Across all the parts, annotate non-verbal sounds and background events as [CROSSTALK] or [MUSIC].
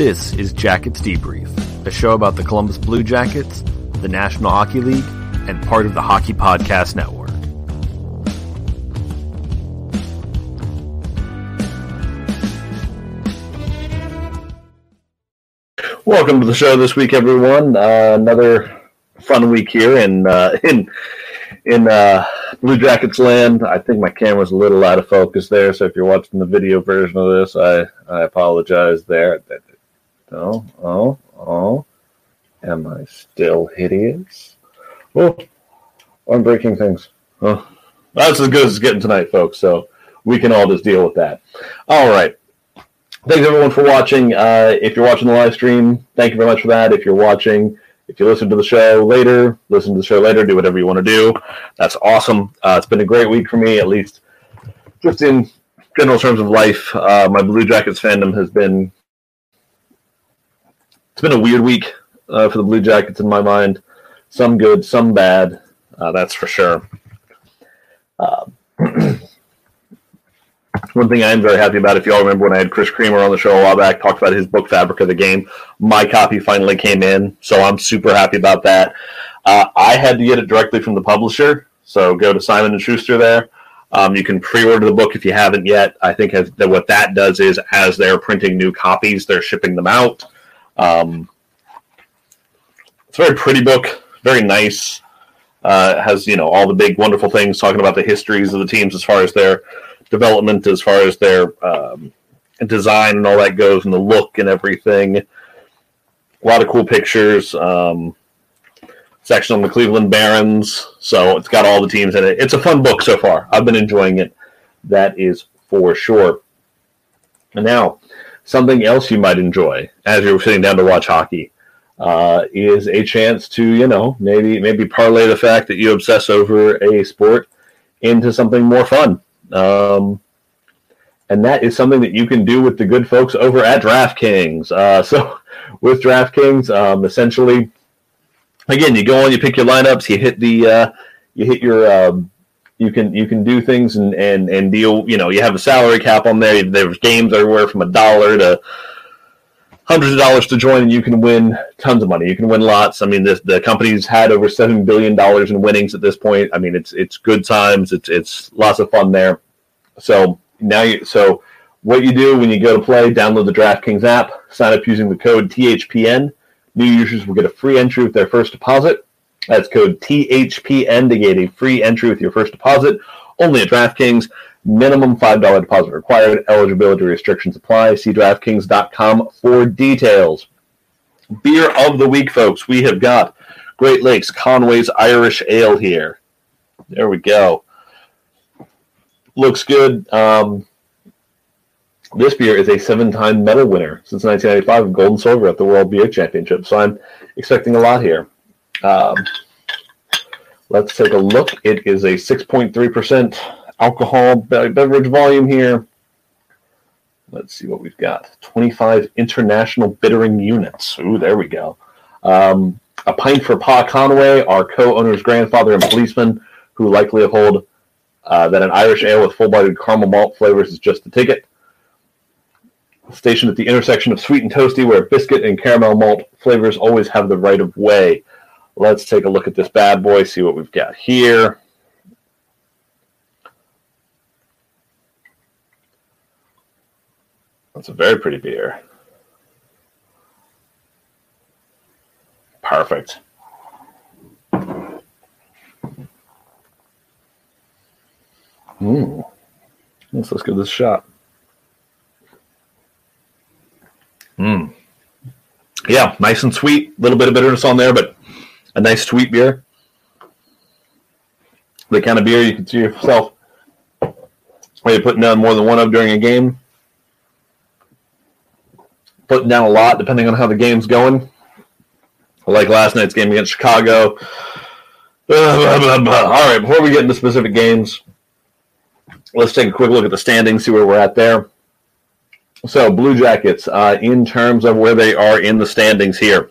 This is Jackets Debrief, a show about the Columbus Blue Jackets, the National Hockey League, and part of the Hockey Podcast Network. Welcome to the show this week, everyone. Uh, another fun week here in uh, [LAUGHS] in in uh, Blue Jackets land. I think my camera's a little out of focus there, so if you're watching the video version of this, I I apologize there. Oh oh oh, am I still hideous? Oh, I'm breaking things. Oh, that's as good as it's getting tonight, folks. So we can all just deal with that. All right. Thanks everyone for watching. Uh, if you're watching the live stream, thank you very much for that. If you're watching, if you listen to the show later, listen to the show later, do whatever you want to do. That's awesome. Uh, it's been a great week for me, at least just in general terms of life. Uh, my Blue Jackets fandom has been it's been a weird week uh, for the Blue Jackets in my mind. Some good, some bad. Uh, that's for sure. Uh, [CLEARS THROAT] one thing I am very happy about, if you all remember when I had Chris Creamer on the show a while back, talked about his book Fabric of the Game. My copy finally came in, so I'm super happy about that. Uh, I had to get it directly from the publisher, so go to Simon and Schuster there. Um, you can pre-order the book if you haven't yet. I think that what that does is, as they're printing new copies, they're shipping them out. Um, it's a very pretty book, very nice. Uh, has you know all the big wonderful things talking about the histories of the teams as far as their development as far as their um, design and all that goes, and the look and everything. A lot of cool pictures. Um, section on the Cleveland Barons, so it's got all the teams in it. It's a fun book so far. I've been enjoying it. That is for sure. And now, something else you might enjoy as you're sitting down to watch hockey uh, is a chance to, you know, maybe maybe parlay the fact that you obsess over a sport into something more fun. Um, and that is something that you can do with the good folks over at DraftKings. Uh, [LAUGHS] so, with DraftKings, um, essentially, again, you go on, you pick your lineups, you hit the, uh, you hit your, um, you can you can do things and, and and deal. You know, you have a salary cap on there. There's games everywhere from a dollar to hundreds of dollars to join, and you can win tons of money. You can win lots. I mean, this, the company's had over seven billion dollars in winnings at this point. I mean, it's it's good times. It's it's lots of fun there. So now you so what you do when you go to play, download the DraftKings app, sign up using the code THPN. New users will get a free entry with their first deposit. That's code THPN to get a free entry with your first deposit. Only at DraftKings. Minimum $5 deposit required. Eligibility restrictions apply. See DraftKings.com for details. Beer of the week, folks. We have got Great Lakes Conway's Irish Ale here. There we go. Looks good. Um, this beer is a seven-time medal winner since 1995 of gold and silver at the World Beer Championship. So I'm expecting a lot here. Um, let's take a look. It is a 6.3% alcohol beverage volume here. Let's see what we've got. 25 international bittering units. Ooh, there we go. Um, a pint for Pa Conway, our co-owner's grandfather and policeman, who likely hold uh, that an Irish ale with full-bodied caramel malt flavors is just the ticket. Stationed at the intersection of sweet and toasty, where biscuit and caramel malt flavors always have the right of way. Let's take a look at this bad boy, see what we've got here. That's a very pretty beer. Perfect. Hmm. Let's, let's give this a shot. Hmm. Yeah, nice and sweet. A little bit of bitterness on there, but a nice sweet beer. The kind of beer you can see yourself you're putting down more than one of during a game putting down a lot depending on how the game's going. Like last night's game against Chicago. [SIGHS] All right, before we get into specific games, let's take a quick look at the standings, see where we're at there. So, Blue Jackets, uh, in terms of where they are in the standings here,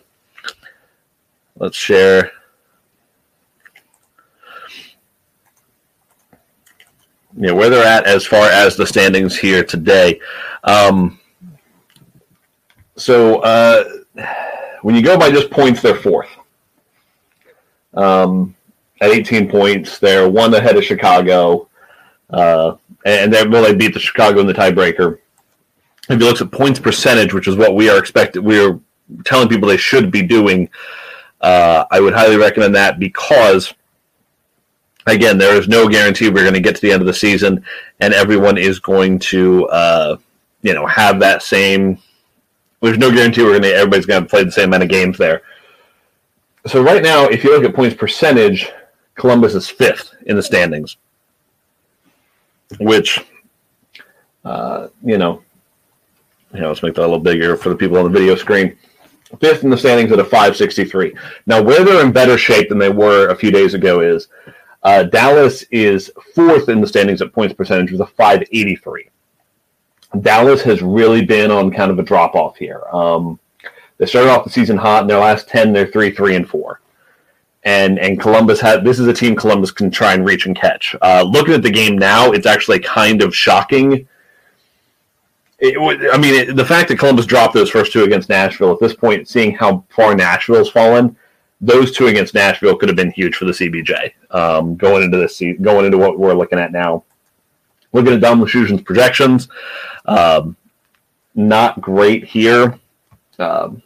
let's share. Yeah, where they're at as far as the standings here today. Um, so uh, when you go by just points, they're fourth. Um, at 18 points, they're one ahead of Chicago, uh, and they well they beat the Chicago in the tiebreaker. If you look at points percentage, which is what we are expected, we are telling people they should be doing. Uh, I would highly recommend that because again, there is no guarantee we're going to get to the end of the season and everyone is going to, uh, you know, have that same. There's no guarantee we're going to. Everybody's going to play the same amount of games there. So right now, if you look at points percentage, Columbus is fifth in the standings, which, uh, you know, you know, let's make that a little bigger for the people on the video screen. Fifth in the standings at a 563. Now, where they're in better shape than they were a few days ago is uh, Dallas is fourth in the standings at points percentage with a 583. Dallas has really been on kind of a drop off here. Um, they started off the season hot. In their last 10, they're 3 3 and 4. And, and Columbus had this is a team Columbus can try and reach and catch. Uh, looking at the game now, it's actually kind of shocking. It, I mean, it, the fact that Columbus dropped those first two against Nashville at this point, seeing how far Nashville's fallen, those two against Nashville could have been huge for the CBJ um, going into this season, going into what we're looking at now. Looking at Dom Luszczyszyn's projections, um, not great here. Um,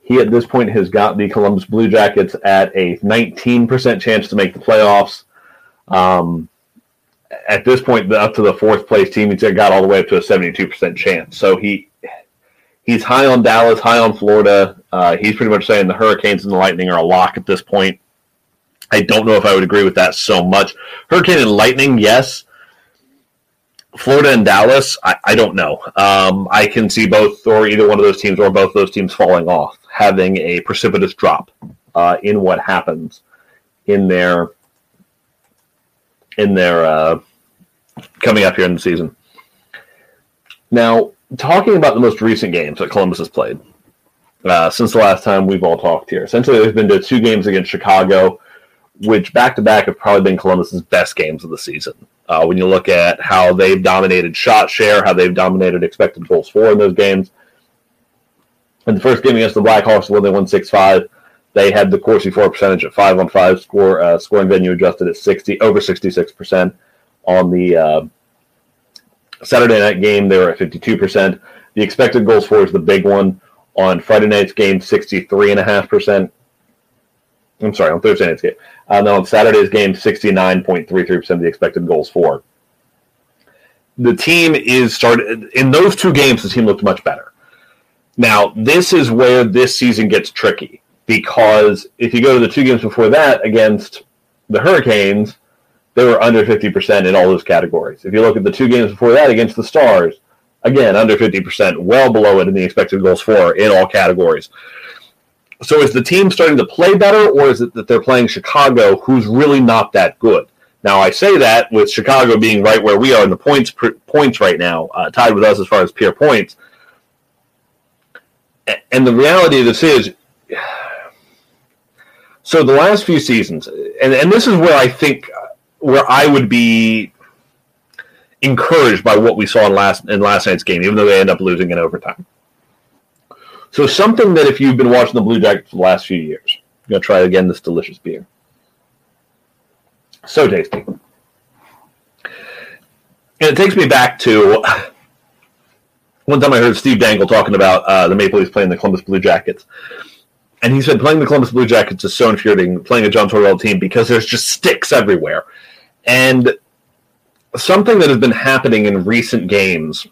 he at this point has got the Columbus Blue Jackets at a 19% chance to make the playoffs. Um, at this point, up to the fourth place team, he's got all the way up to a 72% chance. So he he's high on Dallas, high on Florida. Uh, he's pretty much saying the Hurricanes and the Lightning are a lock at this point. I don't know if I would agree with that so much. Hurricane and Lightning, yes. Florida and Dallas, I, I don't know. Um, I can see both or either one of those teams or both those teams falling off, having a precipitous drop uh, in what happens in their in their uh, coming up here in the season. Now, talking about the most recent games that Columbus has played uh, since the last time we've all talked here. Essentially, they've been to two games against Chicago, which back to back have probably been Columbus's best games of the season. Uh, when you look at how they've dominated shot share, how they've dominated expected goals for in those games. In the first game against the Blackhawks, when they won six five, they had the Corsi for percentage at five on five score, uh, scoring venue adjusted at sixty over sixty six percent on the uh, Saturday night game, they were at 52%. The expected goals for is the big one. On Friday night's game, 63.5%. I'm sorry, on Thursday night's game. Uh, no, on Saturday's game, 69.33% of the expected goals for. The team is started in those two games, the team looked much better. Now, this is where this season gets tricky because if you go to the two games before that against the Hurricanes, they were under 50% in all those categories. If you look at the two games before that against the Stars, again, under 50%, well below it in the expected goals for in all categories. So is the team starting to play better, or is it that they're playing Chicago, who's really not that good? Now, I say that with Chicago being right where we are in the points points right now, uh, tied with us as far as peer points. And the reality of this is, [SIGHS] so the last few seasons, and, and this is where I think where I would be encouraged by what we saw in last in last night's game, even though they end up losing in overtime. So something that if you've been watching the Blue Jackets for the last few years, I'm gonna try again this delicious beer. So tasty. And it takes me back to [LAUGHS] one time I heard Steve Dangle talking about uh, the Maple Leafs playing the Columbus Blue Jackets. And he said playing the Columbus Blue Jackets is so infuriating, playing a John Tortorella team, because there's just sticks everywhere. And something that has been happening in recent games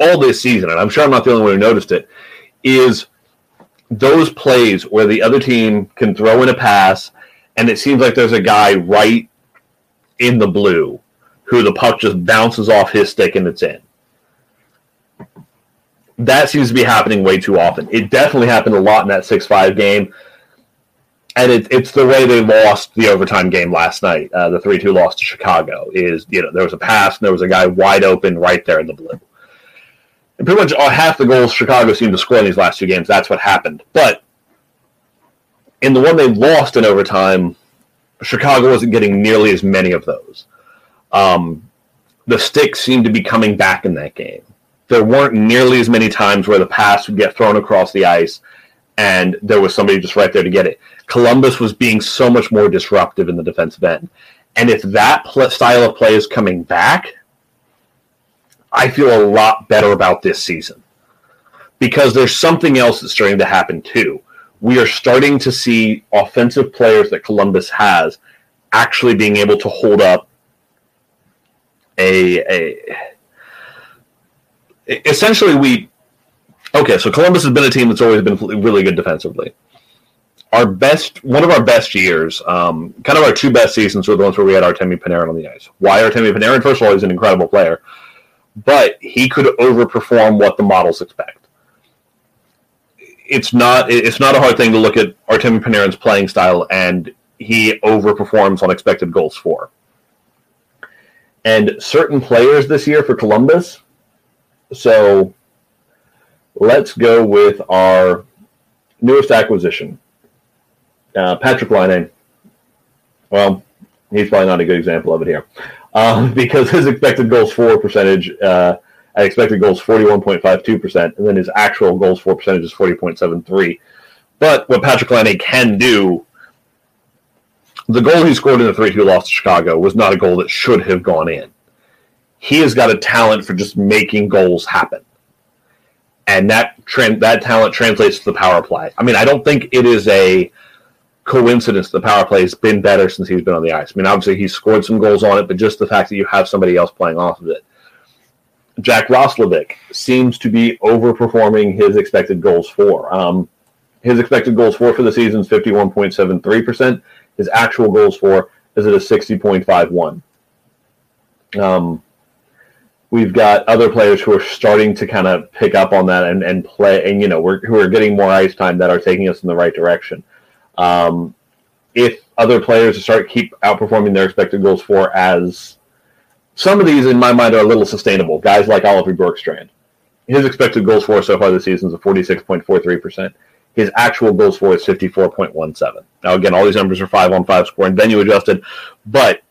all this season, and I'm sure I'm not the only one who noticed it, is those plays where the other team can throw in a pass and it seems like there's a guy right in the blue who the puck just bounces off his stick and it's in. That seems to be happening way too often. It definitely happened a lot in that 6 5 game and it, it's the way they lost the overtime game last night. Uh, the three two loss to Chicago is you know there was a pass and there was a guy wide open right there in the blue. And pretty much all, half the goals Chicago seemed to score in these last two games. That's what happened. But in the one they lost in overtime, Chicago wasn't getting nearly as many of those. Um, the sticks seemed to be coming back in that game. There weren't nearly as many times where the pass would get thrown across the ice and there was somebody just right there to get it. Columbus was being so much more disruptive in the defensive end. And if that pl- style of play is coming back, I feel a lot better about this season because there's something else that's starting to happen too. We are starting to see offensive players that Columbus has actually being able to hold up a, a essentially we okay so columbus has been a team that's always been really good defensively. Our best one of our best years um, kind of our two best seasons were the ones where we had artemi panarin on the ice. Why artemi panarin? First of all he's an incredible player but he could overperform what the models expect. It's not it's not a hard thing to look at artemi panarin's playing style and he overperforms on expected goals for. And certain players this year for columbus so let's go with our newest acquisition, uh, Patrik Laine. Well, he's probably not a good example of it here um, [LAUGHS] because his expected goals for percentage uh, expected goals 41.52%, and then his actual goals for percentage is 40.73. But what Patrik Laine can do, the goal he scored in the 3 2 loss to Chicago was not a goal that should have gone in he has got a talent for just making goals happen. And that trend, that talent translates to the power play. I mean, I don't think it is a coincidence the power play has been better since he's been on the ice. I mean, obviously he's scored some goals on it, but just the fact that you have somebody else playing off of it. Jack Roslovic seems to be overperforming his expected goals for. Um, his expected goals for for the season is 51.73%. His actual goals for is at a 60.51. Um, we've got other players who are starting to kind of pick up on that and, and play, and you know, we're, who are getting more ice time that are taking us in the right direction. Um, if other players start keep outperforming their expected goals for, as some of these in my mind are a little sustainable. Guys like Oliver Bjorkstrand, his expected goals for so far this season is a forty six point four three percent. His actual goals for is fifty four point one seven. Now again, all these numbers are five on five score and venue adjusted, but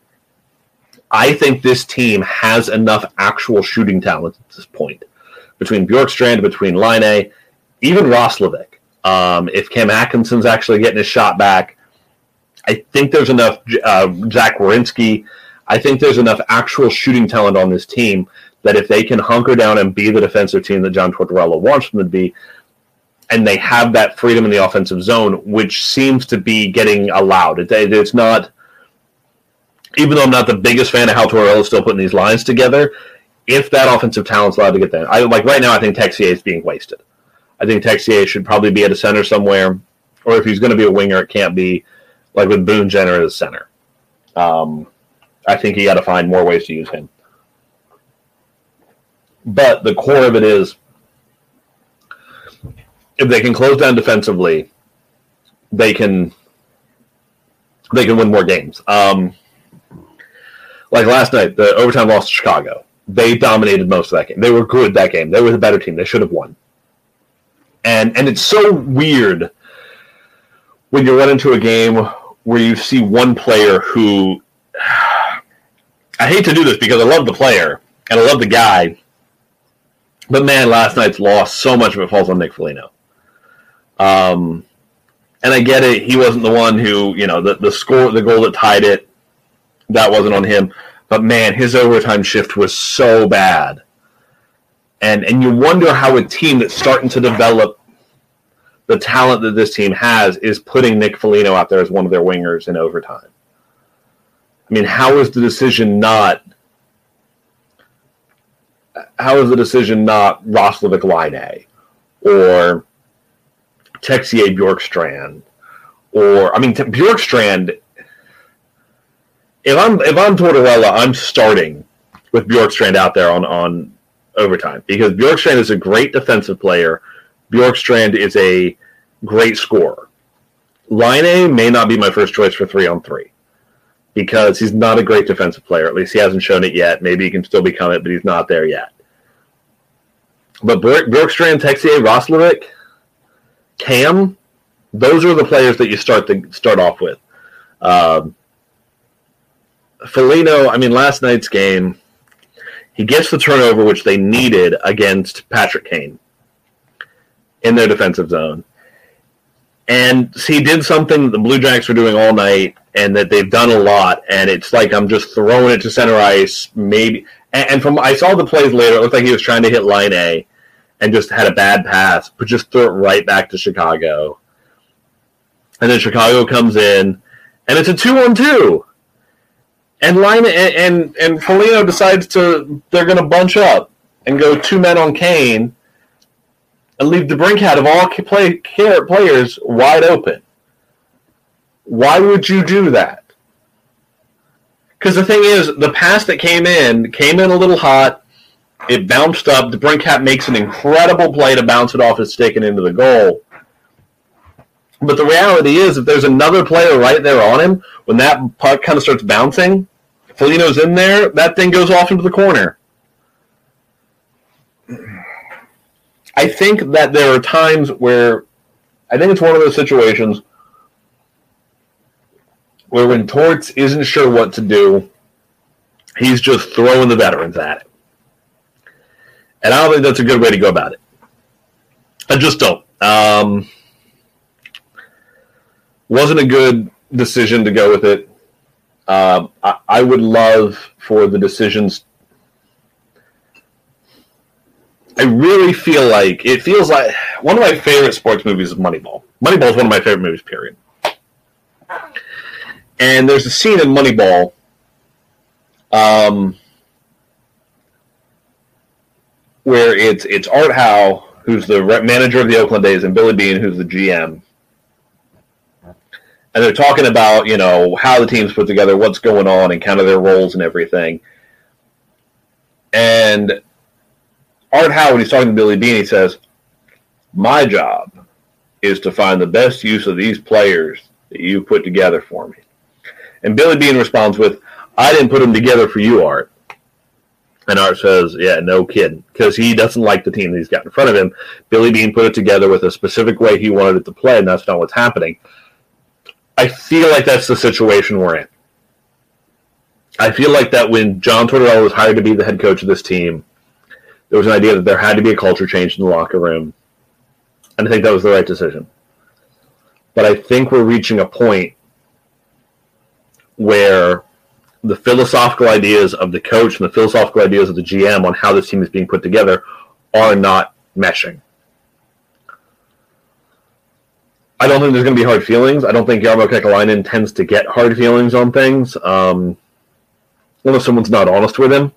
I think this team has enough actual shooting talent at this point between Bjorkstrand, between Laine, even Roslovic. Um, if Cam Atkinson's actually getting his shot back, I think there's enough. Uh, Zach Werenski. I think there's enough actual shooting talent on this team that if they can hunker down and be the defensive team that John Tortorella wants them to be, and they have that freedom in the offensive zone, which seems to be getting allowed. It, it's not even though I'm not the biggest fan of how Tortorella is still putting these lines together, if that offensive talent's allowed to get there, I like right now. I think Texier is being wasted. I think Texier should probably be at a center somewhere, or if he's going to be a winger, it can't be like with Boone Jenner as center. Um, I think he got to find more ways to use him. But the core of it is if they can close down defensively, they can they can win more games. Um, like last night, the overtime loss to Chicago. They dominated most of that game. They were good that game. They were the better team. They should have won. And and it's so weird when you run into a game where you see one player who [SIGHS] I hate to do this because I love the player and I love the guy, but man, last night's loss, so much of it falls on Nick Foligno. Um, and I get it; he wasn't the one who, you know, the the score, the goal that tied it, that wasn't on him. But man, his overtime shift was so bad. And and you wonder how a team that's starting to develop the talent that this team has is putting Nick Foligno out there as one of their wingers in overtime. I mean, how is the decision not how is the decision not Roslovic Laine or Texier Bjorkstrand or I mean Bjorkstrand if I'm if I'm Tortorella, I'm starting with Bjorkstrand out there on on overtime because Bjorkstrand is a great defensive player. Bjorkstrand is a great scorer. Laine may not be my first choice for three on three because he's not a great defensive player. At least he hasn't shown it yet. Maybe he can still become it, but he's not there yet. But Bjorkstrand, Texier, Roslovic, Cam, those are the players that you start to start off with. Um, Foligno, I mean, last night's game, He gets the turnover which they needed against Patrick Kane in their defensive zone. And he did something the Blue Jackets were doing all night and that they've done a lot. And it's like I'm just throwing it to center ice, maybe. And, and from I saw the plays later, it looked like he was trying to hit line A and just had a bad pass, but just threw it right back to Chicago. And then Chicago comes in, and it's a two-on-two. And line and and, and Foligno decides to they're going to bunch up and go two men on Kane and leave the brink DeBrincat of all play, players wide open. Why would you do that? Because the thing is, the pass that came in came in a little hot. It bounced up. The DeBrincat makes an incredible play to bounce it off his stick and into the goal. But the reality is, if there's another player right there on him, when that puck kind of starts bouncing, Foligno's in there, that thing goes off into the corner. I think that there are times where I think it's one of those situations where when Torts isn't sure what to do, he's just throwing the veterans at it. And I don't think that's a good way to go about it. I just don't. Um, wasn't a good decision to go with it. Um, I, I would love for the decisions. I really feel like it feels like one of my favorite sports movies is Moneyball. Moneyball is one of my favorite movies, period. And there's a scene in Moneyball um, where it's it's Art Howe, who's the manager of the Oakland A's, and Billy Beane, who's the GM and they're talking about you know how the team's put together, what's going on, and kind of their roles and everything. And Art Howe, when he's talking to Billy Beane, he says, "My job is to find the best use of these players that you put together for me." And Billy Beane responds with, "I didn't put them together for you, Art." And Art says, "Yeah, no kidding," because he doesn't like the team that he's got in front of him. Billy Beane put it together with a specific way he wanted it to play, and that's not what's happening. I feel like that's the situation we're in. I feel like that when John Tortorella was hired to be the head coach of this team, there was an idea that there had to be a culture change in the locker room. And I think that was the right decision. But I think we're reaching a point where the philosophical ideas of the coach and the philosophical ideas of the GM on how this team is being put together are not meshing. I don't think there's going to be hard feelings. I don't think Jarmo Kekalainen tends to get hard feelings on things um, unless someone's not honest with him.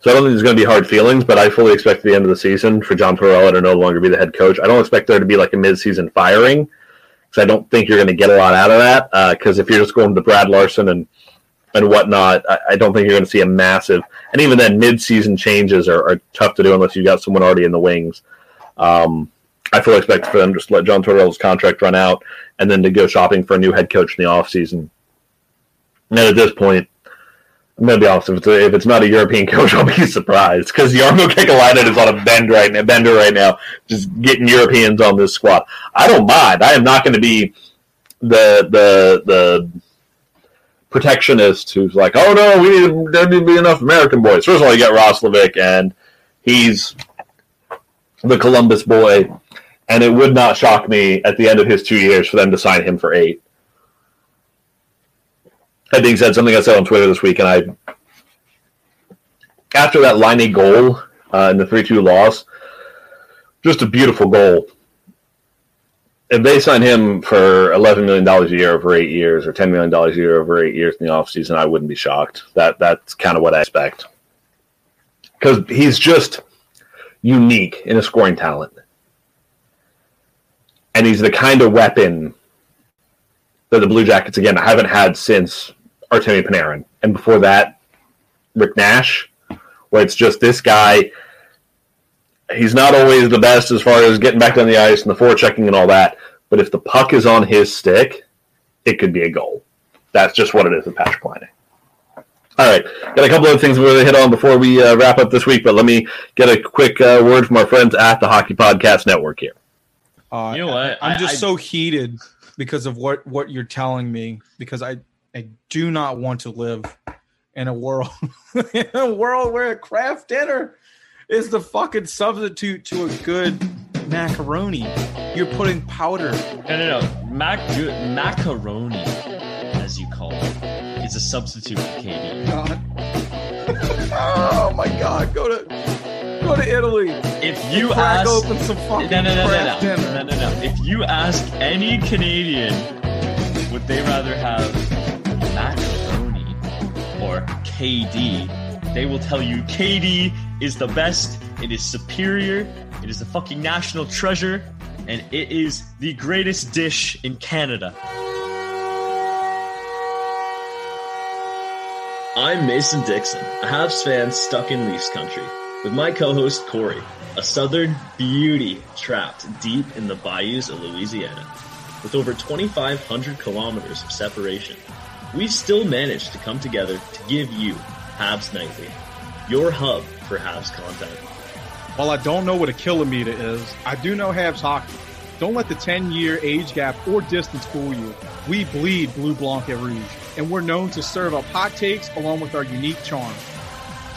So I don't think there's going to be hard feelings, but I fully expect at the end of the season for John Tortorella to no longer be the head coach. I don't expect there to be like a mid-season firing because I don't think you're going to get a lot out of that. Because uh, if you're just going to Brad Larsen and and whatnot, I, I, don't think you're going to see a massive. And even then, mid-season changes are, are tough to do unless you've got someone already in the wings. Um, I fully expect for them to just let John Tortorella's contract run out and then to go shopping for a new head coach in the offseason. And at this point, I'm going to be honest, if it's, a, if it's not a European [LAUGHS] coach, I'll be surprised because Jarmo Kekalainen is on a bend right now, bender right now, just getting Europeans on this squad. I don't mind. I am not going to be the the the protectionist who's like, oh no, we need there need to be enough American boys. First of all, you got Roslovic, and he's the Columbus boy and it would not shock me at the end of his two years for them to sign him for eight. That being said, something I said on Twitter this week, and I, after that Laine goal uh, in the 3 2 loss, just a beautiful goal. If they sign him for $11 million a year over eight years or $10 million a year over eight years in the offseason, I wouldn't be shocked. That That's kind of what I expect. Because he's just unique in his scoring talent and he's the kind of weapon that the Blue Jackets again haven't had since Artemi Panarin, and before that, Rick Nash, where it's just this guy. He's not always the best as far as getting back on the ice and the forechecking and all that, but if the puck is on his stick, it could be a goal. That's just what it is with Patrik Laine. All right, got a couple of things we're going to hit on before we uh, wrap up this week, but let me get a quick uh, word from our friends at the Hockey Podcast Network here. Uh, you know what? I, am just I, so heated because of what what you're telling me because I I do not want to live in a world [LAUGHS] in a world where a Kraft dinner is the fucking substitute to a good macaroni. You're putting powder. No, no, no. Mac- macaroni, as you call it, is a substitute for KD. God. [LAUGHS] oh my God! Go to go to Italy. If you ask, open some fucking no, no, no, no, no, no, no, no. If you ask any Canadian, would they rather have macaroni or KD? They will tell you KD is the best. It is superior. It is the fucking national treasure, and it is the greatest dish in Canada. I'm Mason Dixon, a Habs fan stuck in Leafs country, with my co-host Corey, a southern beauty trapped deep in the bayous of Louisiana. With over 2,500 kilometers of separation, we've still managed to come together to give you Habs Nightly, your hub for Habs content. While I don't know what a kilometer is, I do know Habs hockey. Don't let the 10 year age gap or distance fool you. We bleed Blue Blanc et Rouge, and we're known to serve up hot takes along with our unique charm.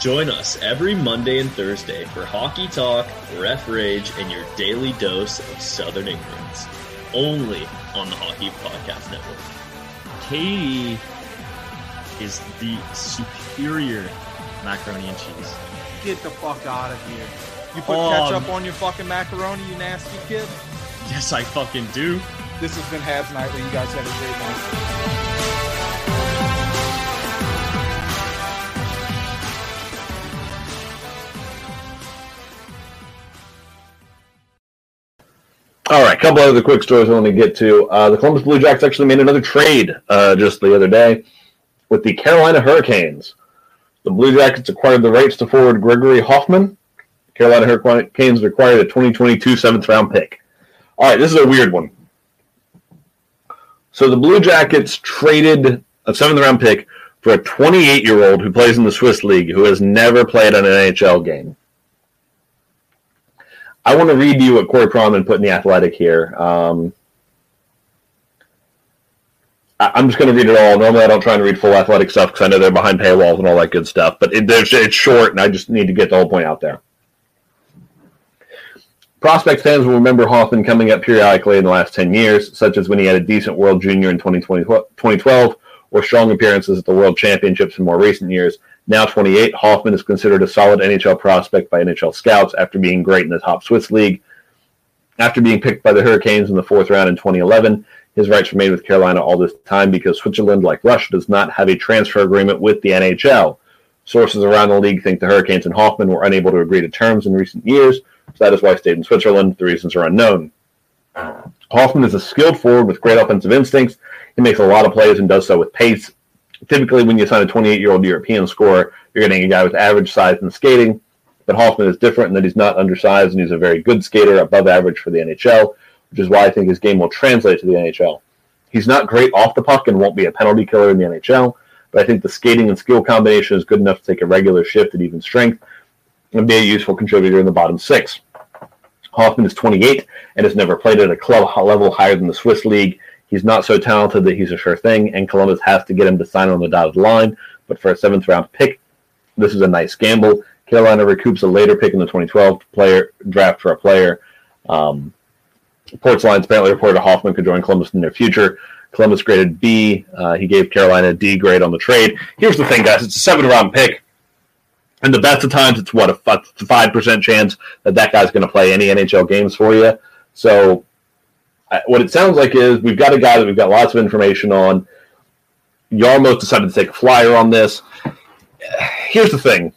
Join us every Monday and Thursday for hockey talk, ref rage, and your daily dose of Southern ignorance. Only on the Hockey Podcast Network. KD is the superior macaroni and cheese. Get the fuck out of here. You put Um, ketchup on your fucking macaroni, you nasty kid. Yes, I fucking do. This has been Habs Nightly. You guys have a great night. All right, a couple other quick stories I want to get to. Uh, the Columbus Blue Jackets actually made another trade uh, just the other day with the Carolina Hurricanes. The Blue Jackets acquired the rights to forward Gregory Hofmann. Carolina Hurricanes acquired a 2022 seventh round pick. All right, this is a weird one. So the Blue Jackets traded a seventh round pick for a 28 year old who plays in the Swiss League who has never played an NHL game. I want to read you what Corey Pronman put in the Athletic here. Um, I- I'm just going to read it all. Normally, I don't try and read full athletic stuff because I know they're behind paywalls and all that good stuff. But it, it's short, and I just need to get the whole point out there. Prospect fans will remember Hofmann coming up periodically in the last 10 years, such as when he had a decent World Junior in 2012 or strong appearances at the World Championships in more recent years. Now 28, Hofmann is considered a solid NHL prospect by NHL scouts after being great in the top Swiss league. After being picked by the Hurricanes in the fourth round in 2011, his rights remained with Carolina all this time because Switzerland, like Russia, does not have a transfer agreement with the NHL. Sources around the league think the Hurricanes and Hofmann were unable to agree to terms in recent years, so that is why he stayed in Switzerland. The reasons are unknown. Hofmann is a skilled forward with great offensive instincts. He makes a lot of plays and does so with pace. Typically, when you sign a 28 year old European scorer, you're getting a guy with average size and skating. But Hofmann is different in that he's not undersized and he's a very good skater, above average for the NHL, which is why I think his game will translate to the NHL. He's not great off the puck and won't be a penalty killer in the NHL, but I think the skating and skill combination is good enough to take a regular shift at even strength and be a useful contributor in the bottom six. Hofmann is 28 and has never played at a club level higher than the Swiss League. He's not so talented that he's a sure thing, and Columbus has to get him to sign on the dotted line. But for a seventh round pick, this is a nice gamble. Carolina recoups a later pick in the 2012 player draft for a player. Um, Ports Lines apparently reported Hofmann could join Columbus in the near future. Columbus graded B. Uh, he gave Carolina a D grade on the trade. Here's the thing, guys: it's a seven round pick. And the best of times, it's what a five percent chance that that guy's going to play any NHL games for you. So, what it sounds like is we've got a guy that we've got lots of information on. Jarmo's decided to take a flyer on this. Here's the thing: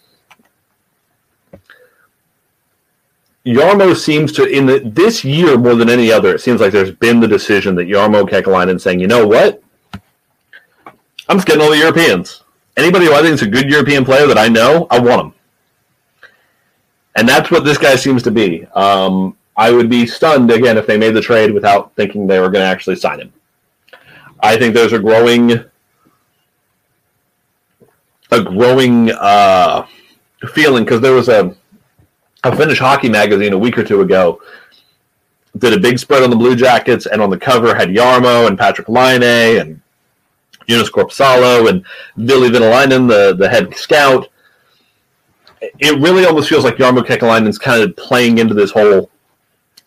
Jarmo seems to in the, this year more than any other. It seems like there's been the decision that Jarmo Kekalainen saying, you know what, I'm just getting all the Europeans anybody who I think is a good European player that I know, I want them. And that's what this guy seems to be. Um, I would be stunned again if they made the trade without thinking they were going to actually sign him. I think there's a growing, a growing uh, feeling because there was a a Finnish hockey magazine a week or two ago did a big spread on the Blue Jackets, and on the cover had Jarmo and Patrik Laine and Joonas Korpisalo and Ville Venäläinen, the, the head scout. It really almost feels like Jarmo Kekalainen's kind of playing into this whole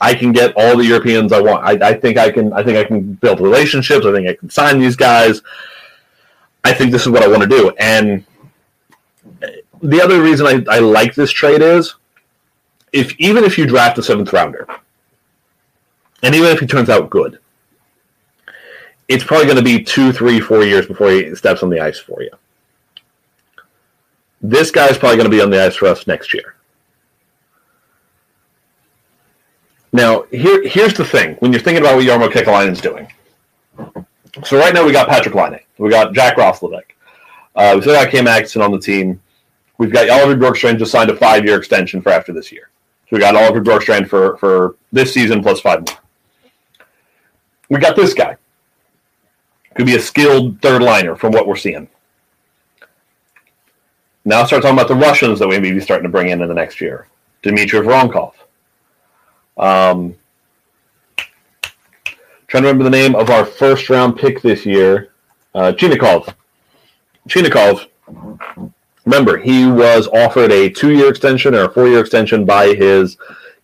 I can get all the Europeans I want. I, I think I can I think I can build relationships. I think I can sign these guys. I think this is what I want to do. And uh, the other reason I, I like this trade is if even if you draft a seventh rounder, and even if he turns out good, it's probably going to be two, three, four years before he steps on the ice for you. This guy's probably going to be on the ice for us next year. Now, here, here's the thing: when you're thinking about what Jarmo Kekalainen's doing. So right now we got Patrik Laine, we got Jack Roslovic, uh, we still got Cam Atkinson on the team. We've got Oliver Bjorkstrand just signed a five-year extension for after this year. So we got Oliver Bjorkstrand for for this season plus five more. We got this guy. Could be a skilled third liner from what we're seeing. Now start talking about the Russians that we may be starting to bring in in the next year. Dmitry Voronkov. Um, trying to remember the name of our first round pick this year. Uh, Chinakhov. Chinakhov. Remember, he was offered a two year extension or a four year extension by his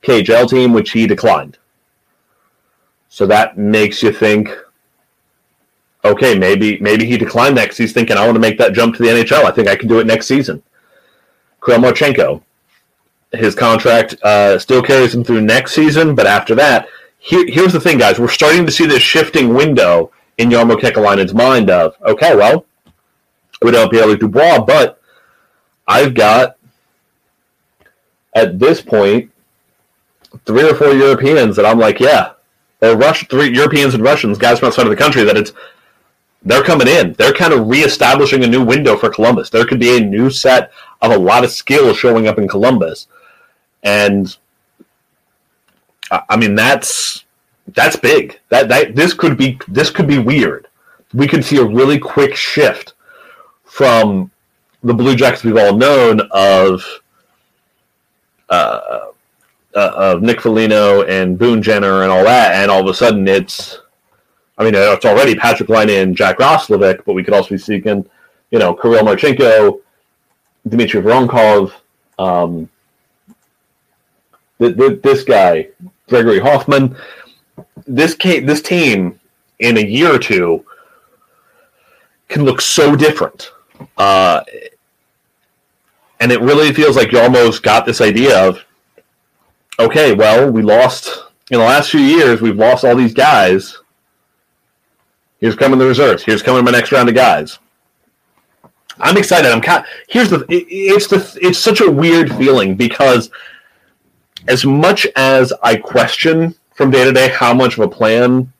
KHL team, which he declined. So that makes you think, okay, maybe maybe he declined that because he's thinking, I want to make that jump to the NHL. I think I can do it next season. Marchenko, his contract uh, still carries him through next season, but after that, here, here's the thing, guys. We're starting to see this shifting window in Jarmo Kekalainen's mind of, okay, well, we don't have Pierre Dubois, but I've got, at this point, three or four Europeans that I'm like, yeah, or Rush, three Europeans and Russians, guys from outside of the country, that it's they're coming in. They're kind of reestablishing a new window for Columbus. There could be a new set of a lot of skill showing up in Columbus, and I mean that's that's big. That that this could be this could be weird. We could see a really quick shift from the Blue Jackets we've all known of uh, uh, of Nick Foligno and Boone Jenner and all that, and all of a sudden it's, I mean, it's already Patrik Laine and Jack Roslovic, but we could also be seeing, you know, Kirill Marchenko, Dmitry Voronkov, um, th- th- this guy, Gregory Hofmann. This this team in a year or two can look so different. Uh, and it really feels like you almost got this idea of okay, well, we lost in the last few years, we've lost all these guys. Here's coming the reserves. Here's coming my next round of guys. I'm excited. I'm. Here's the. It, it's the. It's such a weird feeling because, as much as I question from day to day how much of a plan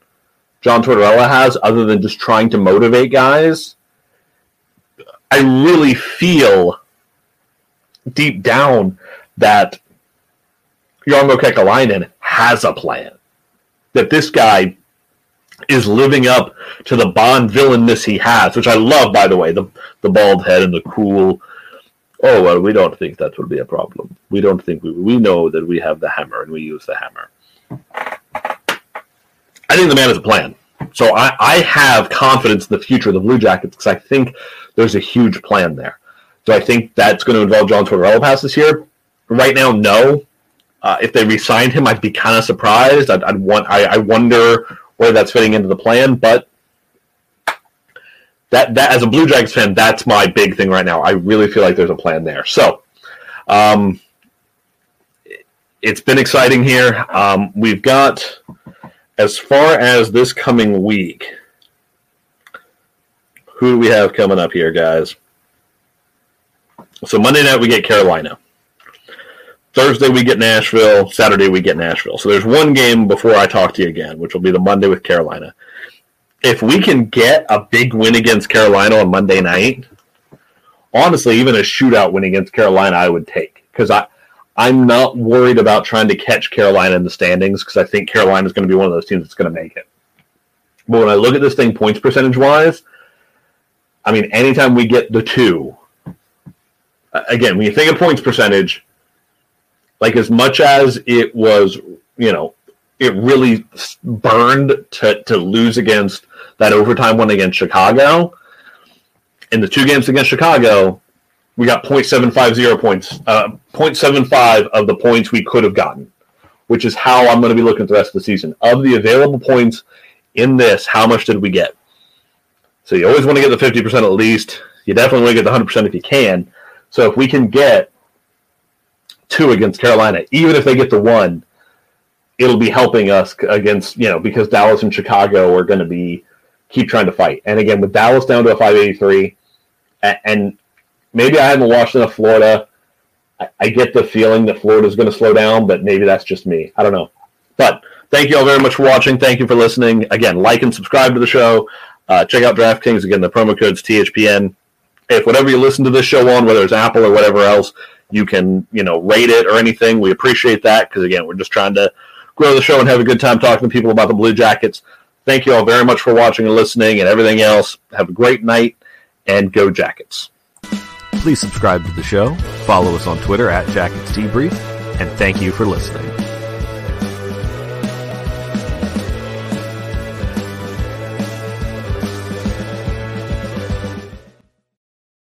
John Tortorella has, other than just trying to motivate guys, I really feel deep down that Jarmo Kekalainen has a plan. That this guy is living up to the Bond villainness he has, which I love, by the way, the the bald head and the cool. Oh well, we don't think that will be a problem. We don't think we we know that we have the hammer and we use the hammer. I think the man has a plan. So I, I have confidence in the future of the Blue Jackets because I think there's a huge plan there. Do I think that's going to involve John Tortorella pass this year? Right now, no. Uh, if they re-signed him, I'd be kind of surprised. I'd, I'd want. I, I, wonder where that's fitting into the plan. But that that as a Blue Jackets fan, that's my big thing right now. I really feel like there's a plan there. So, um, it's been exciting here. Um, we've got as far as this coming week. Who do we have coming up here, guys? So Monday night we get Carolina. Thursday we get Nashville. Saturday we get Nashville. So there's one game before I talk to you again, which will be the Monday with Carolina. If we can get a big win against Carolina on Monday night, honestly, even a shootout win against Carolina, I would take because I I'm not worried about trying to catch Carolina in the standings because I think Carolina is going to be one of those teams that's going to make it. But when I look at this thing points percentage wise, I mean, anytime we get the two, again, when you think of points percentage, like as much as it was, you know, it really burned to, to lose against that overtime one against Chicago. In the two games against Chicago, we got 0.750 points, uh, 0.75 of the points we could have gotten, which is how I'm going to be looking at the rest of the season. Of the available points in this, how much did we get? So you always want to get the 50% at least. You definitely want to get the 100% if you can. So if we can get two against Carolina, even if they get the one, it'll be helping us against, you know, because Dallas and Chicago are going to be keep trying to fight. And again, with Dallas down to a 583, and maybe I haven't watched enough Florida. I get the feeling that Florida is going to slow down, but maybe that's just me. I don't know. But thank you all very much for watching. Thank you for listening. Again, like and subscribe to the show. Uh, check out DraftKings. Again, the promo code's THPN. If whatever you listen to this show on, whether it's Apple or whatever else, you can you know rate it or anything. We appreciate that because again, we're just trying to grow the show and have a good time talking to people about the Blue Jackets. Thank you all very much for watching and listening and everything else. Have a great night and go Jackets. Please subscribe to the show, follow us on Twitter at Jackets Debrief, and thank you for listening.